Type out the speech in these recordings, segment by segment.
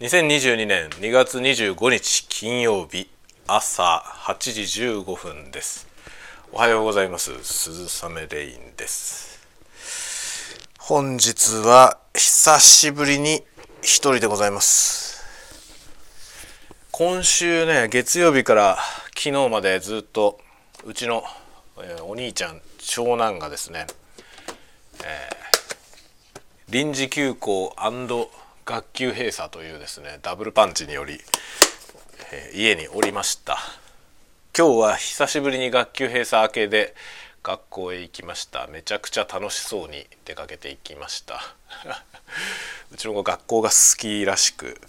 2022年2月25日金曜日朝8時15分です。おはようございます。鈴雨レインです。本日は久しぶりに一人でございます。今週ね月曜日から昨日までずっとうちの、えー、お兄ちゃん長男がですね、えー、臨時休校学級閉鎖というですねダブルパンチにより、えー、家におりました。今日は久しぶりに学級閉鎖明けで学校へ行きました。めちゃくちゃ楽しそうに出かけていきました。うちの子学校が好きらしく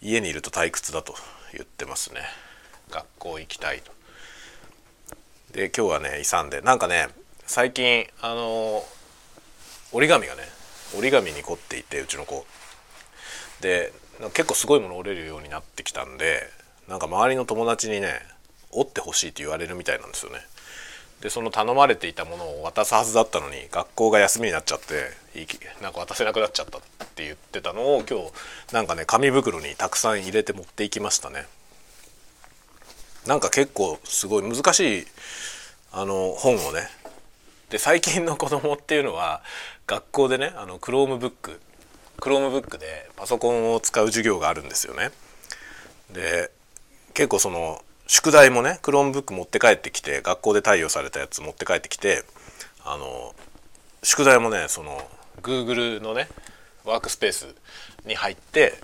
家にいると退屈だと言ってますね。学校行きたいと。で今日はね勇んで。なんかね最近あの折り紙がね折り紙に凝っていてうちの子。で結構すごいもの折れるようになってきたんでなんか周りの友達にね折ってほしいって言われるみたいなんですよね。でその頼まれていたものを渡すはずだったのに学校が休みになっちゃってなんか渡せなくなっちゃったって言ってたのを今日なんかね紙袋にたくさん入れて持っていきましたね。なんか結構すごい難しいあの本をね。で最近の子供っていうのは学校でねあのクロームブッククロームブックでパソコンを使う授業があるんですよね。で結構その宿題もねクロームブック持って帰ってきて学校で貸与されたやつ持って帰ってきてあの宿題もねその Google のねワークスペースに入って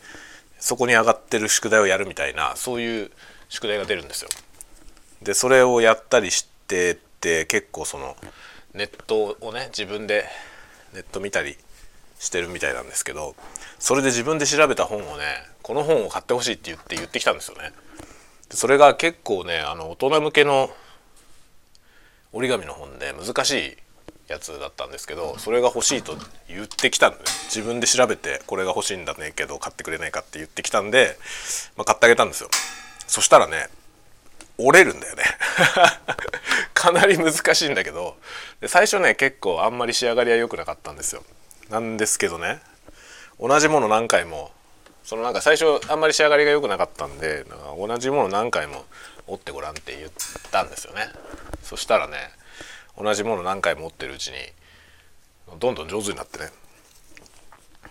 そこに上がってる宿題をやるみたいなそういう宿題が出るんですよ。でそれをやったりしてって結構そのネットをね自分でネット見たりしてるみたいなんですけどそれで自分で調べた本をねこの本を買ってほしいって言って言ってきたんですよね。それが結構ねあの大人向けの折り紙の本で難しいやつだったんですけどそれが欲しいと言ってきたんで、自分で調べてこれが欲しいんだねけど買ってくれないかって言ってきたんで、まあ、買ってあげたんですよ。そしたらね折れるんだよね。かなり難しいんだけどで最初ね結構あんまり仕上がりは良くなかったんですよ。なんですけどね。同じもの何回もそのなんか最初あんまり仕上がりが良くなかったんでなんか同じもの何回も折ってごらんって言ったんですよね。そしたらね同じもの何回も折ってるうちにどんどん上手になってね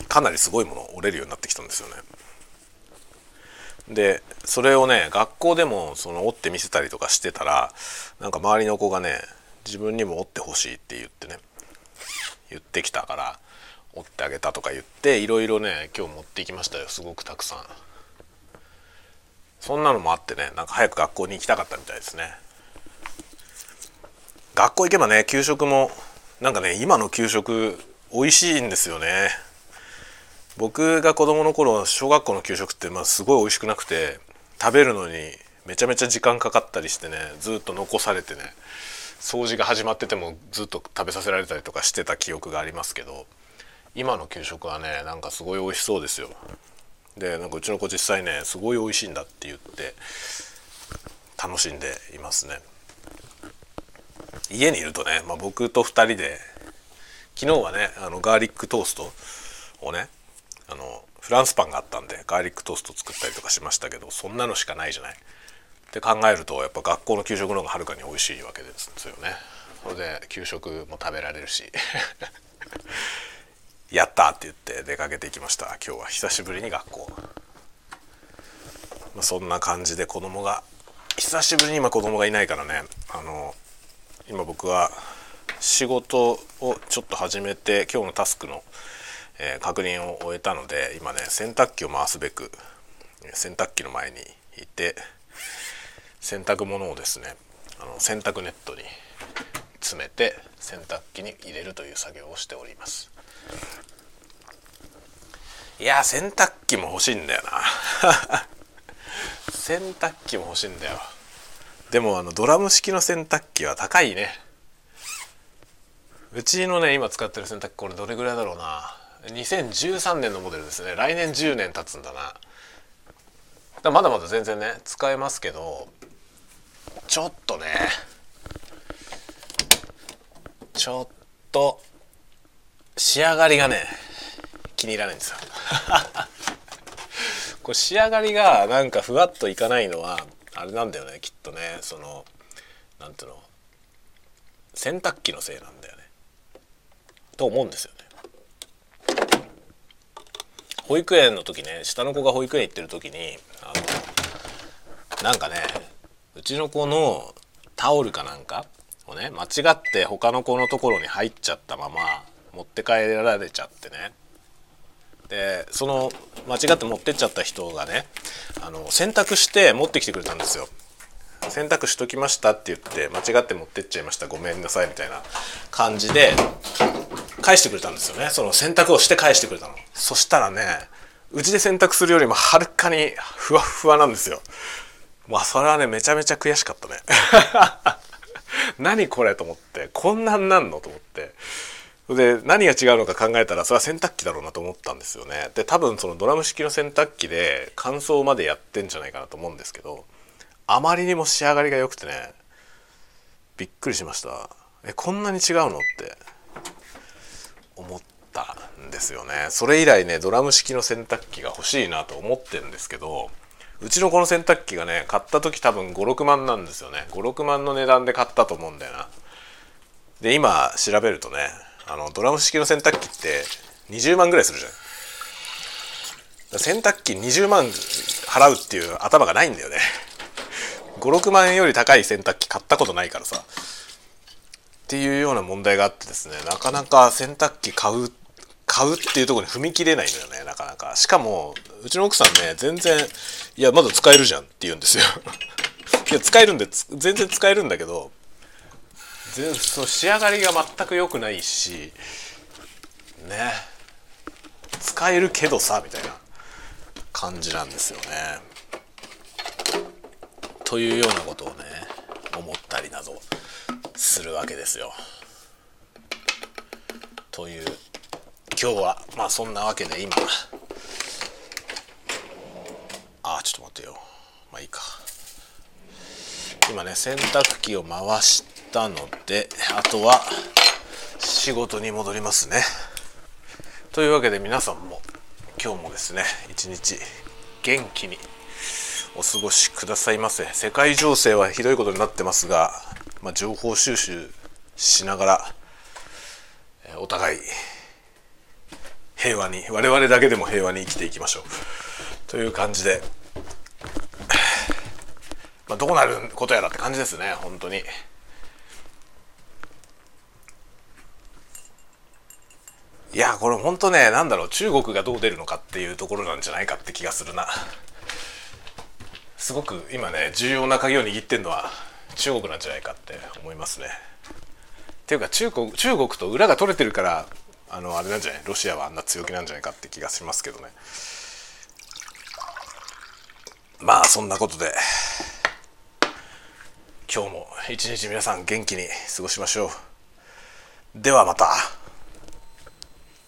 かなりすごいもの折れるようになってきたんですよね。でそれをね学校でもその折って見せたりとかしてたらなんか周りの子がね自分にも折ってほしいって言ってね言ってきたから折ってあげたとか言っていろいろね今日持ってきましたよすごくたくさん。そんなのもあってねなんか早く学校に行きたかったみたいですね。学校行けばね給食もなんかね今の給食美味しいんですよね。僕が子供の頃小学校の給食ってまあすごい美味しくなくて食べるのにめちゃめちゃ時間かかったりしてねずっと残されてね掃除が始まっててもずっと食べさせられたりとかしてた記憶がありますけど今の給食はねなんかすごい美味しそうですよ。でなんかうちの子実際ねすごい美味しいんだって言って楽しんでいますね。家にいるとね、まあ、僕と2人で昨日はねあのガーリックトーストをねあのフランスパンがあったんでガーリックトースト作ったりとかしましたけどそんなのしかないじゃない。って考えるとやっぱ学校の給食の方がはるかに美味しいわけですよね。それで給食も食べられるし。やったって言って出かけていきました。今日は久しぶりに学校、まあ、そんな感じで子供が久しぶりに今子供がいないからね。あの今僕は仕事をちょっと始めて今日のタスクの、えー、確認を終えたので今ね洗濯機を回すべく洗濯機の前にいて洗濯物をですねあの洗濯ネットに詰めて洗濯機に入れるという作業をしております。いや洗濯機も欲しいんだよな。洗濯機も欲しいんだよ。でもあのドラム式の洗濯機は高いね。うちのね今使ってる洗濯機これどれぐらいだろうな。2013年のモデルですね。来年10年経つんだな。だまだまだ全然ね使えますけどちょっとねちょっと仕上がりがね気に入らないんですよ。これ仕上がりがなんかふわっといかないのはあれなんだよねきっとね。そのなんていうの洗濯機のせいなんだよね。と思うんですよね。保育園の時ね下の子が保育園行ってる時にあのなんかねうちの子のタオルかなんかをね間違って他の子のところに入っちゃったまま持って帰られちゃってね。でその間違って持ってっちゃった人がねあの洗濯して持ってきてくれたんですよ。洗濯しときましたって言って間違って持ってっちゃいました。ごめんなさいみたいな感じで返してくれたんですよね。その洗濯をして返してくれたの。そしたらねうちで洗濯するよりもはるかにふわふわなんですよ。まあそれはねめちゃめちゃ悔しかったね。何これと思ってこんなんなんのと思って。で何が違うのか考えたらそれは洗濯機だろうなと思ったんですよね。で多分そのドラム式の洗濯機で乾燥までやってんじゃないかなと思うんですけどあまりにも仕上がりが良くてねびっくりしました。えこんなに違うのって思ったんですよね。それ以来ねドラム式の洗濯機が欲しいなと思ってるんですけどうちのこの洗濯機がね買った時多分56万なんですよね。56万の値段で買ったと思うんだよな。で今調べるとねあのドラム式の洗濯機って20万ぐらいするじゃん。洗濯機20万払うっていう頭がないんだよね。56万円より高い洗濯機買ったことないからさ。っていうような問題があってですねなかなか洗濯機買う買うっていうところに踏み切れないのよねなかなか。しかもうちの奥さんね全然いやまだ使えるじゃんって言うんですよ。いや使えるんで全然使えるんだけど全その仕上がりが全く良くないしね使えるけどさみたいな感じなんですよね。というようなことをね思ったりなどするわけですよ。という今日はまあそんなわけで今あちょっと待ってよまあいいか今ね洗濯機を回してたのであとは仕事に戻りますね。というわけで皆さんも今日もですね一日元気にお過ごしくださいませ。世界情勢はひどいことになってますが、まあ、情報収集しながらお互い平和に我々だけでも平和に生きていきましょう。という感じで、まあ、どうなることやらって感じですね本当に。いやこれ本当ね何だろう中国がどう出るのかっていうところなんじゃないかって気がするな。すごく今ね重要な鍵を握ってるのは中国なんじゃないかって思いますね。っていうか中国中国と裏が取れてるからあのあれなんじゃない？ロシアはあんな強気なんじゃないかって気がしますけどね。まあそんなことで今日も一日皆さん元気に過ごしましょう。ではまた。